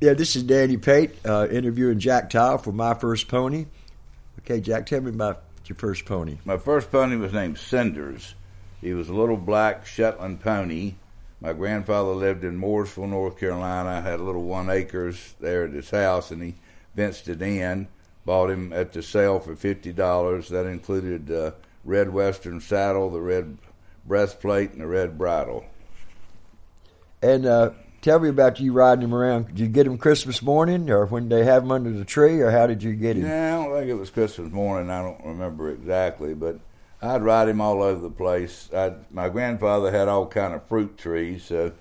Yeah, this is Danny Pate uh, interviewing Jack Towell for My First Pony. Okay, Jack, tell me about your first pony. My first pony was named Cinders. He was a little black Shetland pony. My grandfather lived in Mooresville, North Carolina. Had a little one acres there at his house, and he fenced it in. Bought him at the sale for fifty dollars. That included uh, red western saddle, the red breastplate, and the red bridle. And uh, tell me about you riding him around. Did you get him Christmas morning, or when they have him under the tree, or how did you get him? Yeah, I don't think it was Christmas morning. I don't remember exactly, but I'd ride him all over the place. I'd, my grandfather had all kind of fruit trees, so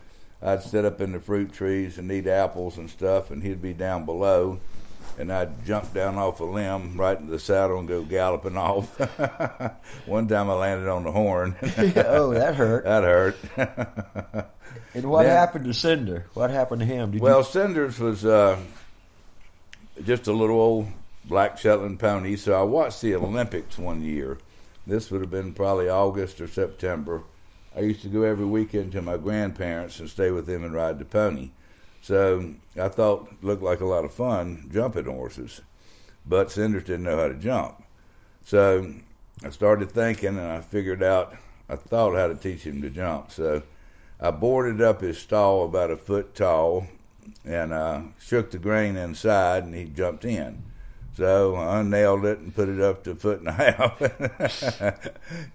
I'd sit up in the fruit trees and eat apples and stuff, and he'd be down below, and I'd jump down off a limb right into the saddle and go galloping off. One time I landed on the horn. oh, that hurt. that hurt. And what Then- happened to Cinder? What happened to him? Did Well, you, Cinders was uh, just a little old black Shetland pony. So I watched the Olympics one year. This would have been probably August or September. I used to go every weekend to my grandparents and stay with them and ride the pony. So I thought looked like a lot of fun jumping horses, but Cinders didn't know how to jump. So I started thinking, and I figured out. I thought how to teach him to jump. So I boarded up his stall about a foot tall and uh, shook the grain inside, and he jumped in. So I unnailed it and put it up to a foot and a half.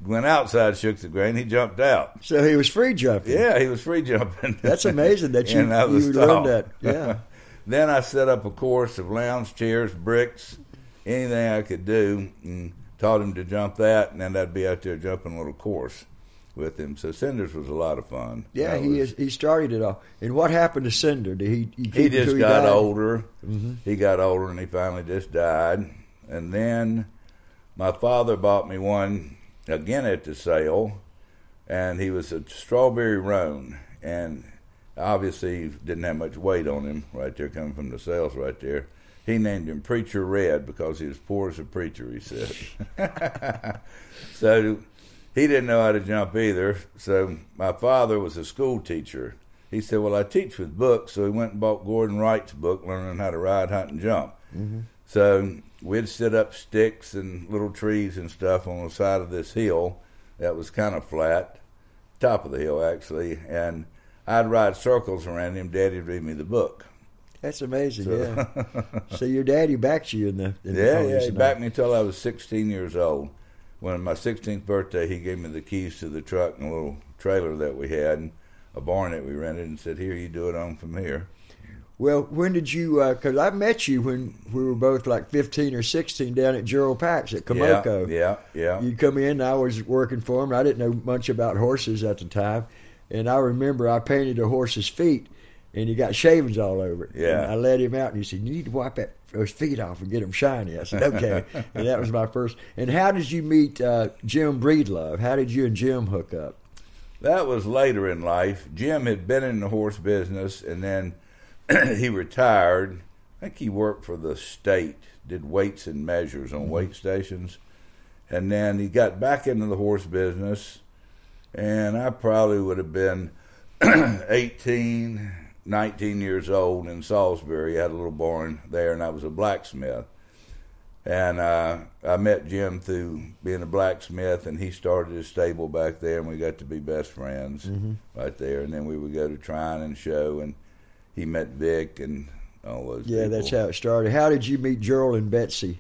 Went outside, shook the grain, he jumped out. so he was free jumping. Yeah, he was free jumping. That's amazing that you, In and out of the you learned that. Yeah. Then I set up a course of lounge chairs, bricks, anything I could do, and taught him to jump that, and then I'd be out there jumping a little course with him. So Cinders was a lot of fun. Yeah, That he was- is, he started it all. And what happened to Cinder? Did he? He, he just got died? older. Mm-hmm. He got older, and he finally just died. And then my father bought me one again at the sale, and he was a strawberry roan, and obviously he didn't have much weight on him right there coming from the sales right there. He named him Preacher Red because he was poor as a preacher. He said. so he didn't know how to jump either. So my father was a school teacher. He said, "Well, I teach with books," so he went and bought Gordon Wright's book, learning how to ride, hunt, and jump. Mm-hmm. So we'd set up sticks and little trees and stuff on the side of this hill that was kind of flat, top of the hill actually, and I'd ride circles around him. Daddy'd read me the book. That's amazing. So- Yeah. so your daddy backed you in the in Yeah, ponies yeah. He backed me until I was 16 years old. When on my 16th birthday, he gave me the keys to the truck and a little trailer that we had, and a barn that we rented, and said, "Here, you do it on from here." Well, when did you? Uh, because I met you when we were both like fifteen or sixteen down at Gerald Pack's at Komoko. Yeah, yeah, yeah. You'd come in. I was working for him. I didn't know much about horses at the time, and I remember I painted a horse's feet, and he got shavings all over it. Yeah. And I let him out, and he said, "You need to wipe that those feet off and get them shiny." I said, "Okay." and that was my first. And how did you meet uh, Jim Breedlove? How did you and Jim hook up? That was later in life. Jim had been in the horse business, and then he retired. I think he worked for the state, did weights and measures on weight stations, and then he got back into the horse business. And I probably would have been 18, 19 years old in Salisbury. Had a little barn there, and I was a blacksmith. And uh, I met Jim through being a blacksmith, and he started his stable back there, and we got to be best friends right there. And then we would go to Tryon and show, and he met Vic and all those. Yeah, people. that's how it started. How did you meet Gerald and Betsy?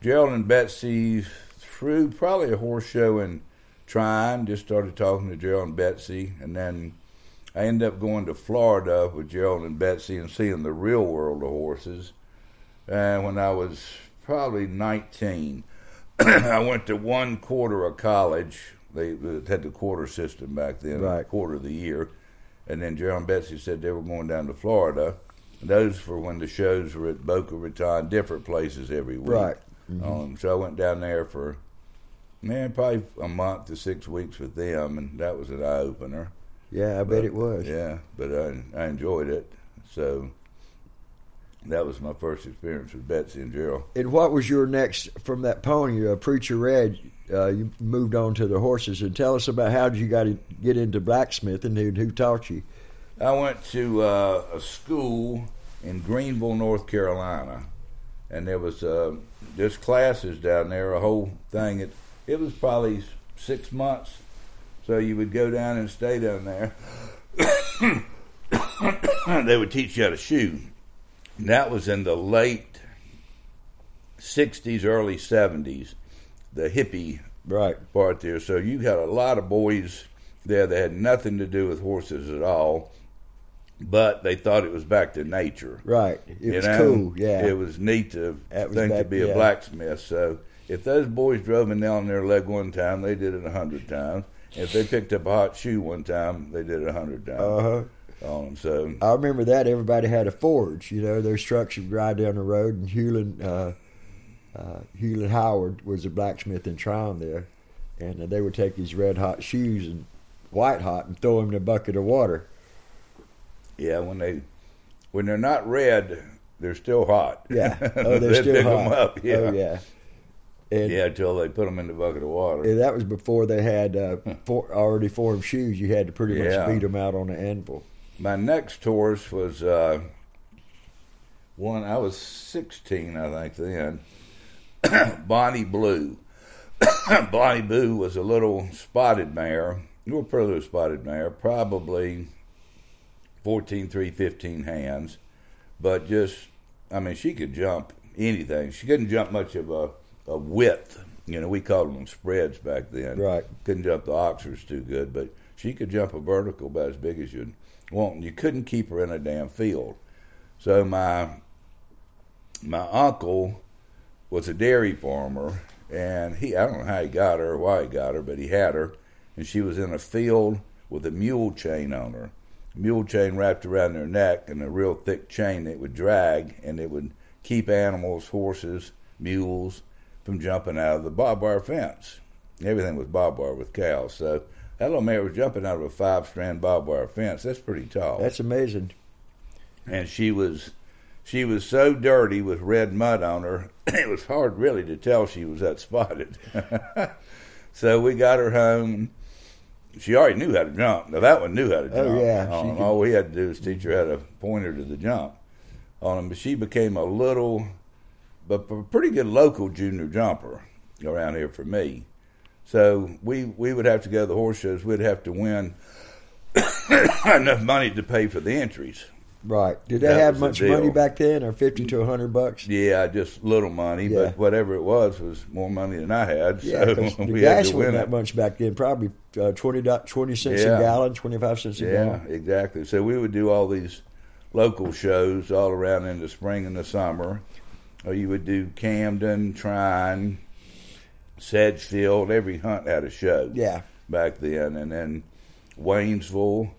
Gerald and Betsy through probably a horse show in Tryon. Just started talking to Gerald and Betsy, and then I ended up going to Florida with Gerald and Betsy and seeing the real world of horses. And when I was probably 19, I went to one quarter of college. They, they had the quarter system back then, Right. quarter of the year. And then Gerald and Betsy said they were going down to Florida. Those were when the shows were at Boca Raton, different places every week. Right. Um, so I went down there for, man, probably a month to six weeks with them, and that was an eye opener. Yeah, I bet it was. Yeah, but I, I enjoyed it. So that was my first experience with Betsy and Gerald. And what was your next from that pony, uh, Preacher Red? Uh, you moved on to the horses, and tell us about how did you got to get into blacksmithing? Who, who taught you? I went to uh, a school in Greenville, North Carolina, and there was uh, just classes down there, a whole thing. It it was probably six months, so you would go down and stay down there. they would teach you how to shoot. And that was in the late '60s, early '70s, the hippie Right. part there. So you had a lot of boys there that had nothing to do with horses at all, but they thought it was back to nature. Right. It You was know? cool. Yeah. It was neat to was think to back- be a blacksmith. So if those boys drove a nail in their leg one time, they did it a hundred times. If they picked up a hot shoe one time, they did it a hundred times Uh huh. on them. So I remember that everybody had a forge. You know, those trucks would ride down the road, and Hewlin, uh, uh, Hewlin Howard was a blacksmith in Tryon there, and uh, they would take these red hot shoes and white hot and throw them in a bucket of water. yeah, when they when they're not red, they're still hot. Yeah. Oh, they're They still pick hot. up. Yeah. Oh yeah. And Yeah, until they put them in the bucket of water. and that was before they had uh, for, already formed shoes. You had to pretty much Yeah. beat them out on the anvil. My next horse was uh, one. I was sixteen, I think then. Bonnie Blue. Bonnie Blue was a little spotted mare. You were pretty little spotted mare, probably 14, 3, 15 hands, but just, I mean, she could jump anything. She couldn't jump much of a, a width. You know, we called them spreads back then. Right. Couldn't jump the oxers too good, but she could jump a vertical about as big as you'd want. And You couldn't keep her in a damn field. So my my uncle was a dairy farmer, and he I don't know how he got her or why he got her, but he had her, and she was in a field with a mule chain on her. Mule chain wrapped around her neck, and a real thick chain that would drag, and it would keep animals, horses, mules, from jumping out of the barbed wire fence. Everything was barbed wire with cows, so that little mare was jumping out of a five strand barbed wire fence. That's pretty tall That's amazing. and she was she was so dirty with red mud on her it was hard really to tell she was that spotted so we got her home she already knew how to jump now that one knew how to jump. Oh, jump yeah, on could- all we had to do was teach her how to point her to the jump on him but she became a little but a pretty good local junior jumper around here for me so we we would have to go to the horse shows we'd have to win enough money to pay for the entries Right. Did they That have was the much money back then, or fifty to a hundred bucks? Yeah, just little money, Yeah. but whatever it was was more money than I had. Yeah, so the we had gas wasn't that much back then. Probably uh, 20, 20 cents Yeah. a gallon, twenty five cents a Yeah, gallon. exactly. So we would do all these local shows all around in the spring and the summer. Or you would do Camden, Tryon, Sedgefield. Every hunt had a show Yeah, back then, and then Waynesville,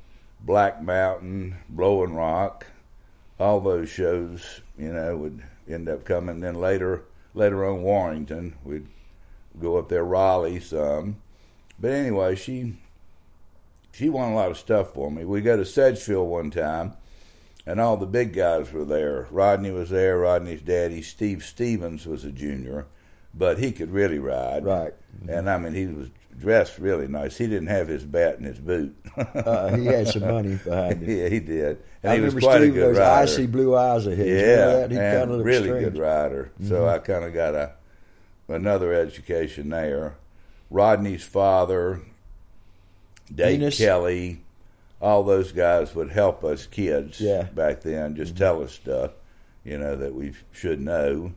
Black Mountain, Blowing Rock. All those shows, you know, would end up coming. Then later, later on Warrenton, we'd go up there, Raleigh some. But anyway, she she won a lot of stuff for me. We go to Sedgefield one time, and all the big guys were there. Rodney was there. Rodney's daddy, Steve Stevens, was a junior, but he could really ride. right. And I mean, he was dressed really nice. He didn't have his bat in his boot. Uh, he had some money behind him. yeah, he did. And I he was remember quite Steve a good those rider. icy blue eyes of his. Yeah, he kind and of really strange. good rider. Mm-hmm. So I kind of got a another education there. Rodney's father, Dave Enos? Kelly, all those guys would help us kids Yeah. back then, just Mm-hmm. tell us stuff, you know, that we should know.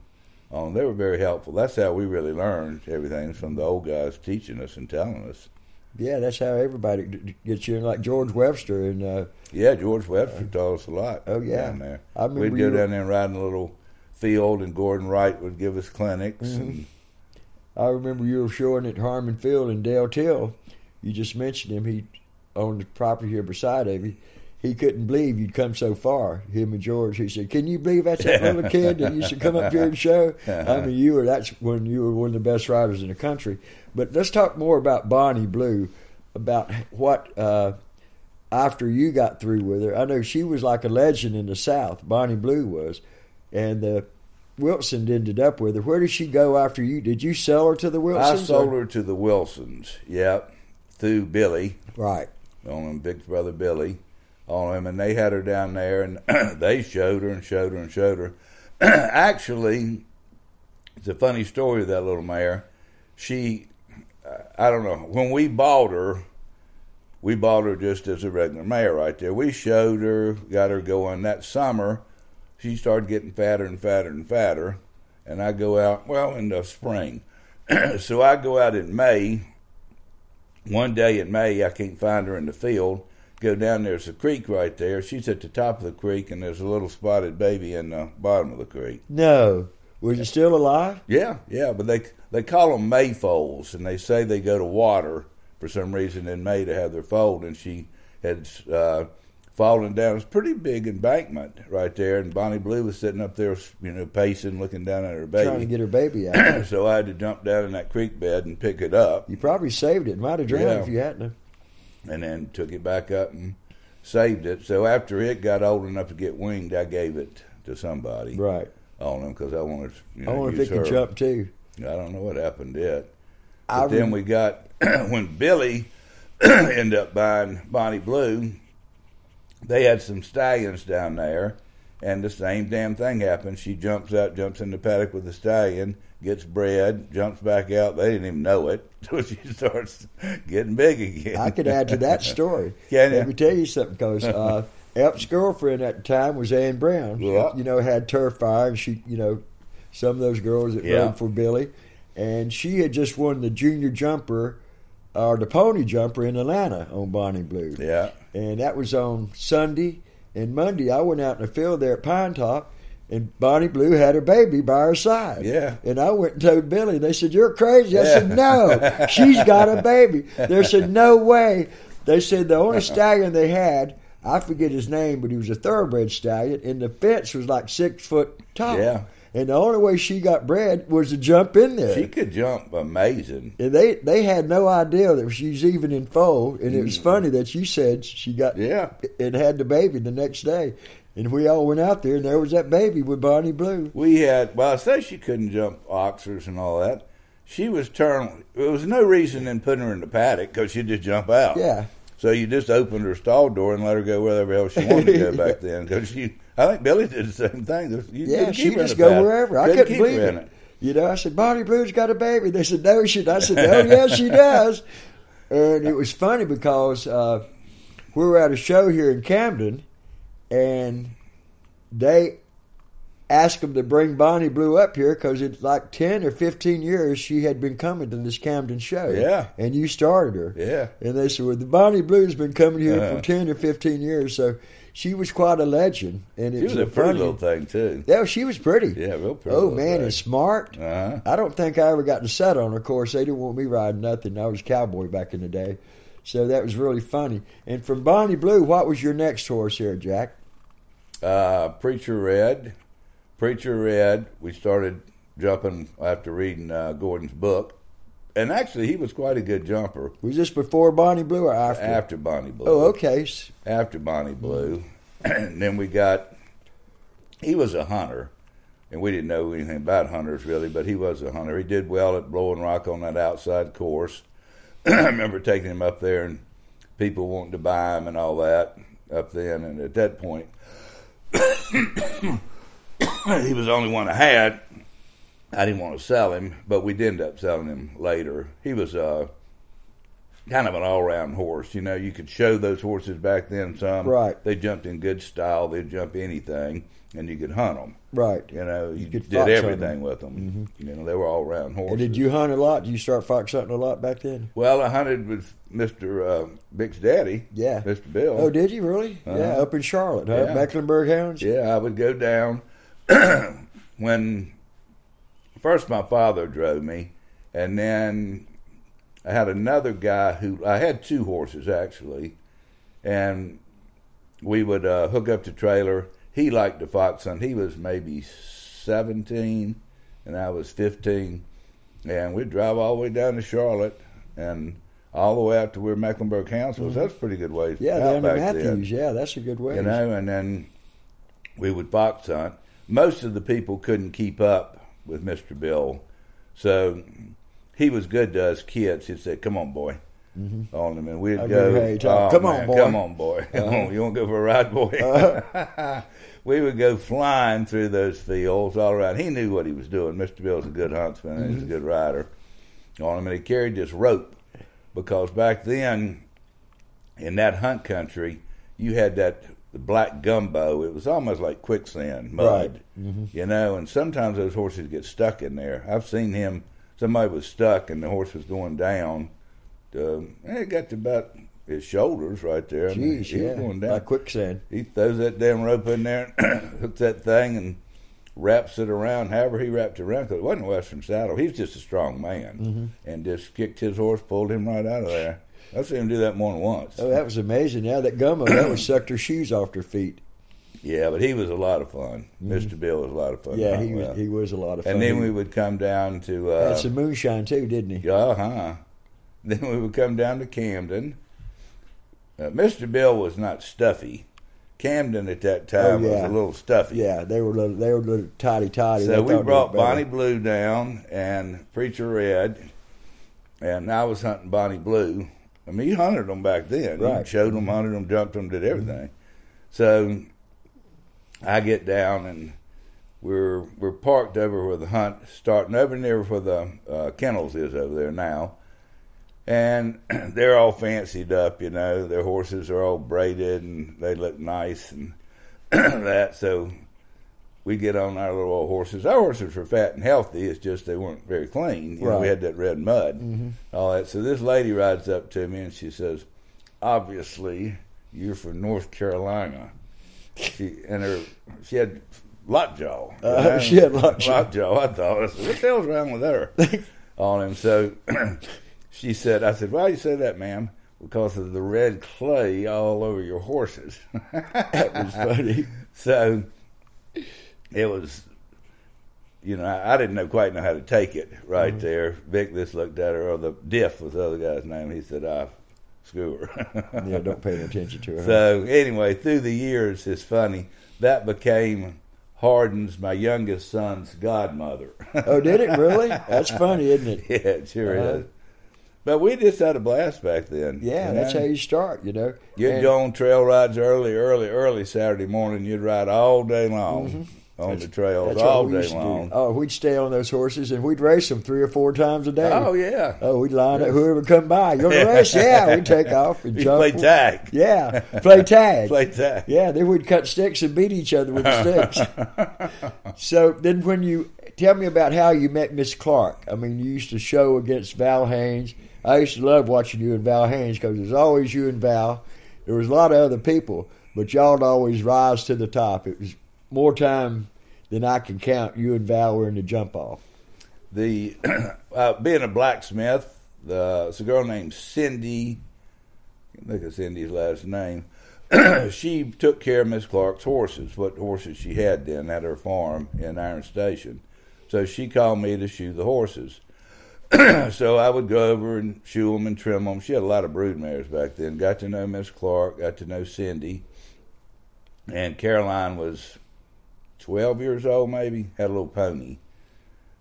Um, they were very helpful. That's how we really learned everything from the old guys teaching us and telling us. Yeah, that's how everybody d- gets you in. Like George Webster and uh, Yeah, George Webster taught us a lot. Oh, yeah. down there. I remember We'd go you- down there and ride in a little field, and Gordon Wright would give us clinics. Mm-hmm. And I remember you were showing at Harmon Field and Dale Till. You just mentioned him. He owned the property here beside of you. He couldn't believe you'd come so far. Him and George. He said, "Can you believe that's that little kid that used to come up here and show?" I mean, you were that's when you were one of the best riders in the country. But let's talk more about Bonnie Blue, about what uh, after you got through with her. I know she was like a legend in the South. Bonnie Blue was, and uh, Wilson ended up with her. Where did she go after you? Did you sell her to the Wilsons? I sold or- her to the Wilsons. Yep, through Billy, Right. On Vic's brother Billy. on him, and they had her down there, and they showed her and showed her and showed her. Actually, it's a funny story of that little mare. She, I don't know, when we bought her, we bought her just as a regular mare right there. We showed her, got her going. That summer, she started getting fatter and fatter and fatter. And I go out, well, in the spring. so I go out in May. One day in May, I can't find her in the field. Go down there's a creek right there. She's at the top of the creek, and there's a little spotted baby in the bottom of the creek. No. Was it still alive? Yeah, yeah, but they they call them mayfoals, and they say they go to water for some reason in May to have their foal, and she had uh, fallen down. It's a pretty big embankment right there, and Bonnie Blue was sitting up there, you know, pacing, looking down at her baby. Trying to get her baby out. so I had to jump down in that creek bed and pick it up. You probably saved it. Might have drowned Yeah. if you hadn't. and then took it back up and saved it. So after it got old enough to get winged, I gave it to somebody Right. on them because I wanted. You know, I wonder if it her. jump too. I don't know what happened yet. I then rem- we got when Billy ended up buying Bonnie Blue. They had some stallions down there, and the same damn thing happened. She jumps out, jumps in the paddock with the stallion, gets bred, jumps back out. They didn't even know it, so she starts getting big again. I could add to that story. Can Let me tell you something, because uh, Elp's girlfriend at the time was Ann Brown. Yeah. You know, had turf fire, and she, you know, some of those girls that Yeah. rode for Billy, and she had just won the junior jumper or the pony jumper in Atlanta on Bonnie Blue. yeah, and that was on Sunday and Monday. I went out in the field there at Pine Top, and Bonnie Blue had her baby by her side. Yeah. and I went and told Billy. They said, "You're crazy." I Yeah. said, "No, she's got a baby." They said, "No way." They said the only stallion they had. I forget his name, but he was a thoroughbred stallion, and the fence was like six foot tall. Yeah. And the only way she got bred was to jump in there. she could jump amazing. And they they had no idea that she was even in foal, and it was mm-hmm. funny that you said she got. Yeah. and had the baby the next day, and we all went out there, and there was that baby with Bonnie Blue. We had, well, I say she couldn't jump oxers and all that. She was turning, there was no reason in putting her in the paddock because she'd just jump out. Yeah, So you just opened her stall door and let her go wherever else she wanted to go back then. Because she, I think Billy did the same thing. You yeah, she just go wherever. I Couldn't couldn't believe in it. You know, I said Bonnie Blue's got a baby. They said no, she. does. I said no, yes, she does. And it was funny because uh, we were at a show here in Camden, and they asked them to bring Bonnie Blue up here because it's like ten or fifteen years she had been coming to this Camden show. Yeah. and you started her. Yeah. And they said, well, the Bonnie Blue's been coming here Uh-huh. for 10 or 15 years, so she was quite a legend. And it She was a pretty funny. little thing, too. Yeah, she was pretty. Yeah, real pretty. Oh, man, thing. and smart. Uh-huh. I don't think I ever got to set on her. Of course, they didn't want me riding nothing. I was a cowboy back in the day. So that was really funny. And from Bonnie Blue, what was your next horse here, Jack? Uh, Preacher Red. Preacher Red, we started jumping after reading uh, Gordon's book. And actually, he was quite a good jumper Was this before Bonnie Blue or after? after Bonnie Blue. Oh, okay. After Bonnie Blue. and then we got, he was a hunter. And we didn't know anything about hunters really, but he was a hunter. He did well at blowing rock on that outside course. I remember taking him up there and people wanting to buy him and all that up then. And at that point, he was the only one I had. I didn't want to sell him, but we did end up selling him later. He was uh, kind of an all-round horse. You know, you could show those horses back then some. Right. They jumped in good style. They'd jump anything, and you could hunt them. right. You know, you, could did everything hunt everything 'em. with them. You know, they were all-round horses. And did you hunt a lot? Did you start fox hunting a lot back then? Well, I hunted with Mister uh, Vic's daddy. Yeah. Mister Bill. Oh, did you really? Yeah, Uh-huh. up in Charlotte, huh? Yeah. Mecklenburg Hounds? Yeah, I would go down when first my father drove me, and then I had another guy who I had two horses actually, and we would uh, hook up the trailer. He liked to fox hunt. He was maybe seventeen, and I was fifteen, and we'd drive all the way down to Charlotte and. All the way out to where Mecklenburg Hounds was. That's a pretty good way. Yeah, down to back then Matthews. Yeah, that's a good way. you know, and then we would fox hunt. Most of the people couldn't keep up with Mr. Bill, so he was good to us kids. He'd say, "Come on, boy, on them, and we'd Mm-hmm. I go. remember how you talk. "Oh, Come on, boy." Uh-huh. Come on, boy. Come on. You want to go for a ride, boy? we would go flying through those fields all around. He knew what he was doing. Mr. Bill's a good huntsman Mm-hmm. he's a good rider on him, and he carried this rope because back then in that hunt country, you had that the black gumbo. It was almost like quicksand mud, Right. you know. And sometimes those horses get stuck in there. I've seen him. Somebody was stuck, and the horse was going down. Uh, it got to about his shoulders right there. and Jeez, he yeah, was going down. like quicksand. He throws that damn rope in there, and hooks that thing, and wraps it around. However, he wrapped it around because it wasn't a Western saddle. He was just a strong man, Mm-hmm. and just kicked his horse, pulled him right out of there. I've seen him do that more than once. Oh, that was amazing. Yeah, that gumbo that was sucked her shoes off her feet. Yeah, but he was a lot of fun. Mister Bill was a lot of fun. Mm-hmm. Yeah, Oh, he well. was, he was a lot of fun. and then we would come down to had uh, some moonshine too, didn't he? uh huh. Then we would come down to Camden. Uh, Mister Bill was not stuffy. Camden at that time Oh, yeah. was a little stuffy. Yeah, they were little, they were little toddy toddy. So They we brought. Bonnie Blue down and Preacher Red, and I was hunting Bonnie Blue. I mean, you hunted them back then. You Right. showed them, hunted them, jumped them, did everything. So I get down and we're we're parked over where the hunt starting over near where the uh, kennels is over there now, and they're all fancied up. You know, their horses are all braided and they look nice and that. So we get on our little old horses. Our horses were fat and healthy. It's just they weren't very clean. You know, we had that red mud, all that. So this lady rides up to me and she says, "Obviously, you're from North Carolina." She and her she had lockjaw. Uh, she had lockjaw. Lockjaw. I thought, I said, "What the hell's wrong with her?" on him. So she said, "I said, why do you say that, ma'am?" Because of the red clay all over your horses. That was funny. So it was, you know, I, I didn't know quite know how to take it right Mm-hmm. there. Vic just looked at her, or the Diff was the other guy's name. He said, "I screw her." Yeah, don't pay no attention to her. So anyway, through the years, it's funny that became Hardin's, my youngest son's godmother. oh, did it really? That's funny, isn't it? yeah, it sure Uh-huh. is. But we just had a blast back then. Yeah, that's know? how you start, you know. You'd And- go on trail rides early, early, early Saturday morning. You'd ride all day long on the trails. All we day used to long. do. Oh, we'd stay on those horses and we'd race them three or four times a day. Oh yeah, Oh, we'd line up whoever come by. You want to race? Yeah, we'd take off and jump. play tag. Yeah, play tag. Play tag. Yeah, then we'd cut sticks and beat each other with the sticks. so then, when you tell me about how you met Miss Clark, I mean, you used to show against Val Haynes. I used to love watching you and Val Haynes because it was always you and Val. There was a lot of other people, but y'all'd always rise to the top. It was more time than I can count. You and Val were in the jump off. The uh, being a blacksmith, the it's a girl named Cindy. Look at Cindy's last name. she took care of Miss Clark's horses. What horses she had then at her farm in Iron Station. So she called me to shoe the horses. so I would go over and shoe them and trim them. She had a lot of brood mares back then. Got to know Miss Clark. Got to know Cindy. And Caroline was twelve years old, maybe. Had a little pony.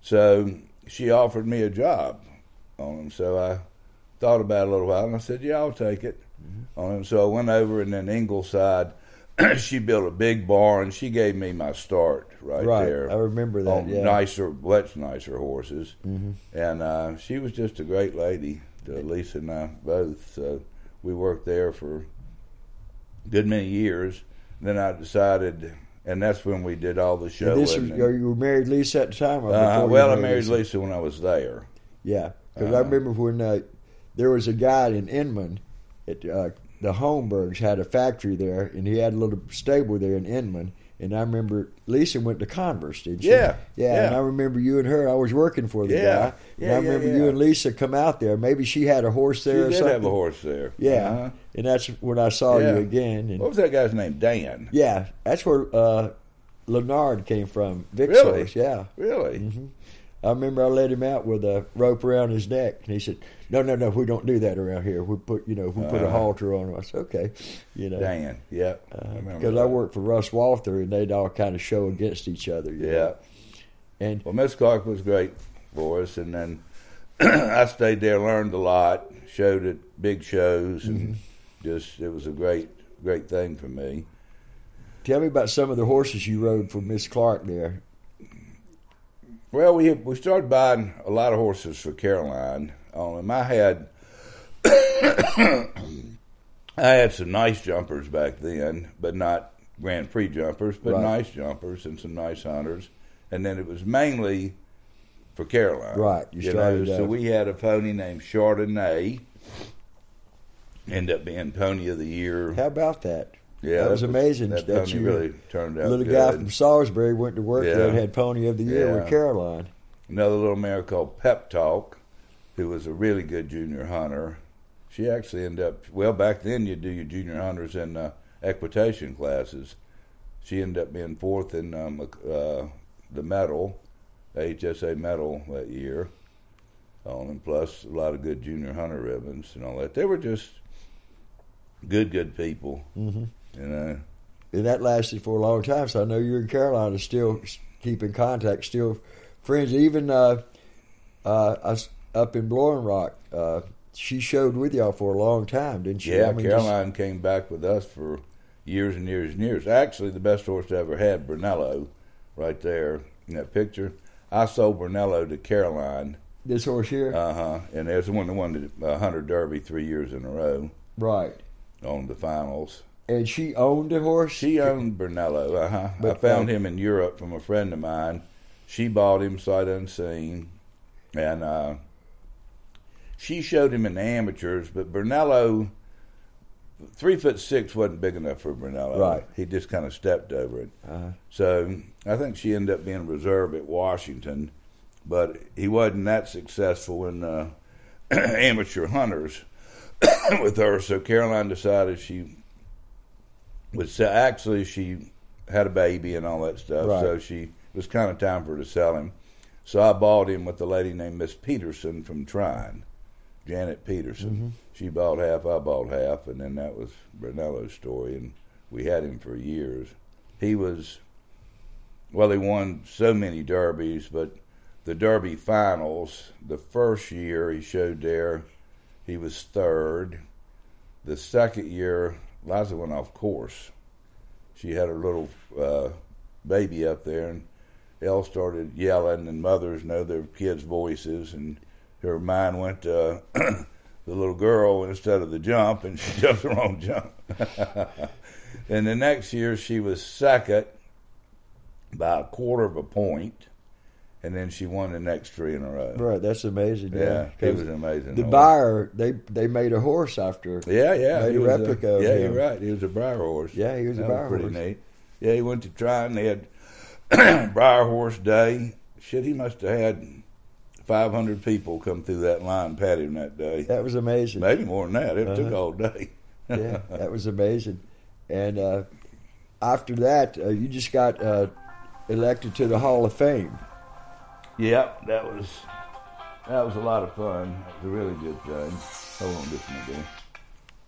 So she offered me a job on him. So I thought about it a little while, and I said, "Yeah, I'll take it." On them. So I went over, and then Ingleside, she built a big barn. She gave me my start right, Right, there I remember that. on yeah. nicer, much nicer horses. Mhm. And uh, she was just a great lady, Lisa and I both. So we worked there for a good many years. Then I decided, and that's when we did all the And showing. this was, and- are you married Lisa at the time? Uh, well, I married Lisa? Lisa when I was there. Yeah, because Uh, I remember when uh, there was a guy in Inman, at uh, the Holmbergs had a factory there, and he had a little stable there in Inman. And I remember Lisa went to Converse, did she? Yeah, yeah. And. I remember you and her. I was working for the Yeah, guy, and yeah, I remember yeah, you and Lisa come out there. Maybe she had a horse She there. or did something. have a horse there. Yeah, Uh-huh. and that's when I saw Yeah. you again. And What was that guy's name? Dan. yeah, that's where uh, Leonard came from. Vic's Really? horse. Yeah. Really? hmm I remember I let him out with a rope around his neck, and he said, "No, no, no, we don't do that around here. We put, you know, we put a Uh-huh. halter on him." I said, "Okay," you know, Dan. Yep. I remember because I worked for Russ Walther, and they'd all kind of show against each other. Yeah. know. and Well, Miss Clark was great for us, and then I stayed there, learned a lot, showed at big shows, and just it was a great, great thing for me. Tell me about some of the horses you rode for Miss Clark there. Well, we we started buying a lot of horses for Caroline. On them, I had I had some nice jumpers back then, but not Grand Prix jumpers, but Right. nice jumpers and some nice hunters. And then it was mainly for Caroline. Right, you know, started, so uh, we had a pony named Chardonnay. End up being pony of the year. How about that? Yeah, that was amazing. That, that you, really turned out little good. guy from Salisbury went to work Yeah. there and had Pony of the Year with Caroline. another little mare called Pep Talk, who was a really good junior hunter. She actually ended up well back then. You do your junior hunters in uh, equitation classes. She ended up being fourth in um, uh, the medal, HSA medal that year. On and plus a lot of good junior hunter ribbons and all that. They were just good, good people. Mm-hmm. You know. And that lasted for a long time. So I know you and Caroline are still s- keep in contact, still friends. Even uh, uh, up in Blowing Rock, uh, she showed with y'all for a long time, didn't she? Yeah, I mean, just- Caroline came back with us for years and years and years. Actually, the best horse I ever had, Brunello, right there in that picture. I sold Brunello to Caroline, this horse here, uh huh, and there's the one that won the uh, Hunter Derby three years in a row right? on the finals. And she owned a horse. She owned Brunello, uh huh. I found uh, him in Europe from a friend of mine. She bought him sight unseen, and uh, she showed him in the amateurs. But Brunello, three foot six, wasn't big enough for Brunello. Right. He just kind of stepped over it. Uh-huh. So I think she ended up being reserve at Washington, but he wasn't that successful in uh, amateur hunters with her. So Caroline decided she sell. Actually, she had a baby and all that stuff. Right. So she it was kind of time for her to sell him. So I bought him with a lady named Miss Peterson from Tryon, Janet Peterson. Mm-hmm. She bought half, I bought half, and then that was Brunello's story, and we had him for years. He was well, he won so many derbies, but the Derby finals, the first year he showed there, he was third. The second year, Liza went off course. She had her little uh, baby up there, and all started yelling, and mothers know their kids' voices, and her mind went to the little girl instead of the jump, and she jumped the wrong jump. and the next year, she was second by a quarter of a point, and then she won the next three in a row. right, that's amazing. Yeah, Yeah, was amazing. the horse. Breyer they they made a horse after. Yeah, yeah, made he a was replica of yeah, him. you're right. He was a Breyer horse. Yeah, he was a that Breyer pretty horse. neat. Yeah, he went to try and they had Breyer Horse Day. Shit, he must have had 500 people come through that line pat him that day. That was amazing. Maybe more than that. It took Uh-huh. all day. yeah, that was amazing. And uh, after that, uh, you just got uh, elected to the Hall of Fame. Yep, that was that was a lot of fun. It was a really good time. Hold on just a minute.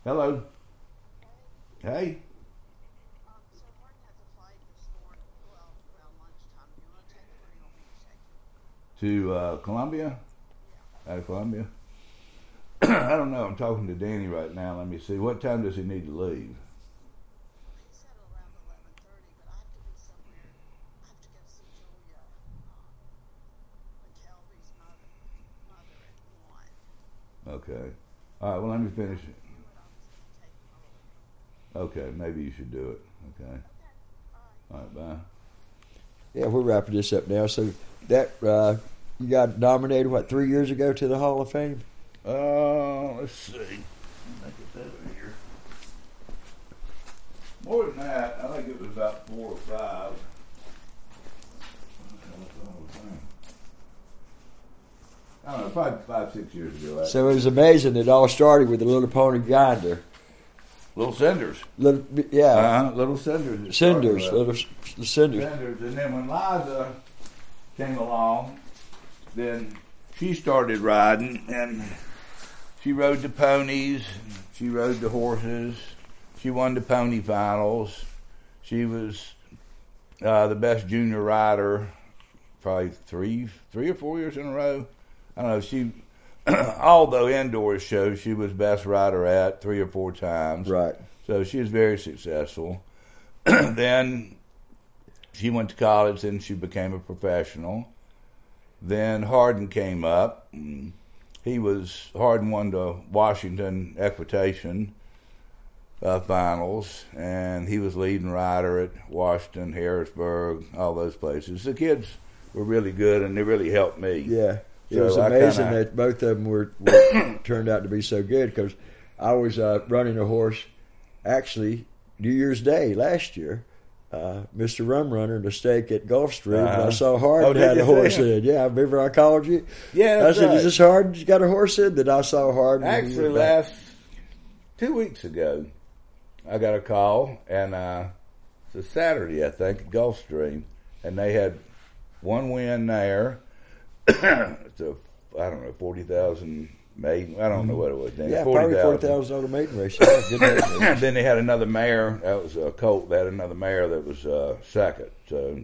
Hello. Hey. To uh, Columbia? Out of Columbia? I don't know. I'm talking to Danny right now. Let me see. What time does he need to leave? He said around 11.30, but I have to be somewhere. I have to go see Julia, um, McKelvey's mother, mother at 1. Okay. All right. Well, let me finish it. You and I was going to take him over. Okay. Maybe you should do it. Okay. All right. Bye. Yeah, we're wrapping this up now. So that uh, you got nominated what three years ago to the Hall of Fame. Uh, let's see. Let me get that over here. More than that, I think it was about four or five. I don't know, probably five, six years ago. So it was amazing. It all started with a little pony grinder. little cinders. Little, yeah, Uh-huh, little cinders. cinders, little s- cinders. Cinders. And then when Liza came along, then she started riding and she rode the ponies, she rode the horses, she won the pony finals. She was uh, the best junior rider, probably three, three or four years in a row. I don't know. She although indoor shows she was best rider at three or four times. Right. So she was very successful. then she went to college, and she became a professional. Then Hardin came up. He was Hardin won the Washington Equitation uh, finals, and he was leading rider at Washington, Harrisburg, all those places. The kids were really good, and they really helped me. Yeah. It was amazing kinda- that both of them were, were turned out to be so good because I was uh, running a horse actually New Year's Day last year. Uh, Mr. Rum Runner, the stake at Gulfstream, and I Uh-huh. saw Hardin Oh, had a horse him? in. Yeah, remember I called you. Yeah, I said, right. "Is this Hard? You got a horse in?" That I saw he Actually, last two weeks ago, I got a call, and uh, it's a Saturday, I think, at Gulfstream, and they had one win there. it's a, I don't know, forty thousand maiden. I don't know what it was. Then yeah, probably forty 40,000. thousand dollar maiden race. Yeah, good maiden race. then they had another mare. That was a colt. They had another mare that was uh, second. So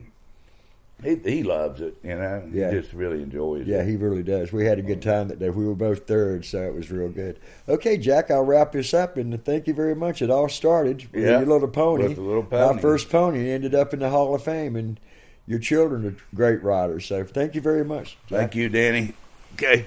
he he loves it. You know, Yeah. he just really enjoys Yeah, it. Yeah, he really does. We had a good time that day. We were both third, so it was real good. Okay, Jack, I'll wrap this up and thank you very much. It all started with Yeah, your little pony. with the little My first pony ended up in the Hall of Fame, and your children are great riders. So thank you very much. Jack. Thank you, Danny. Okay.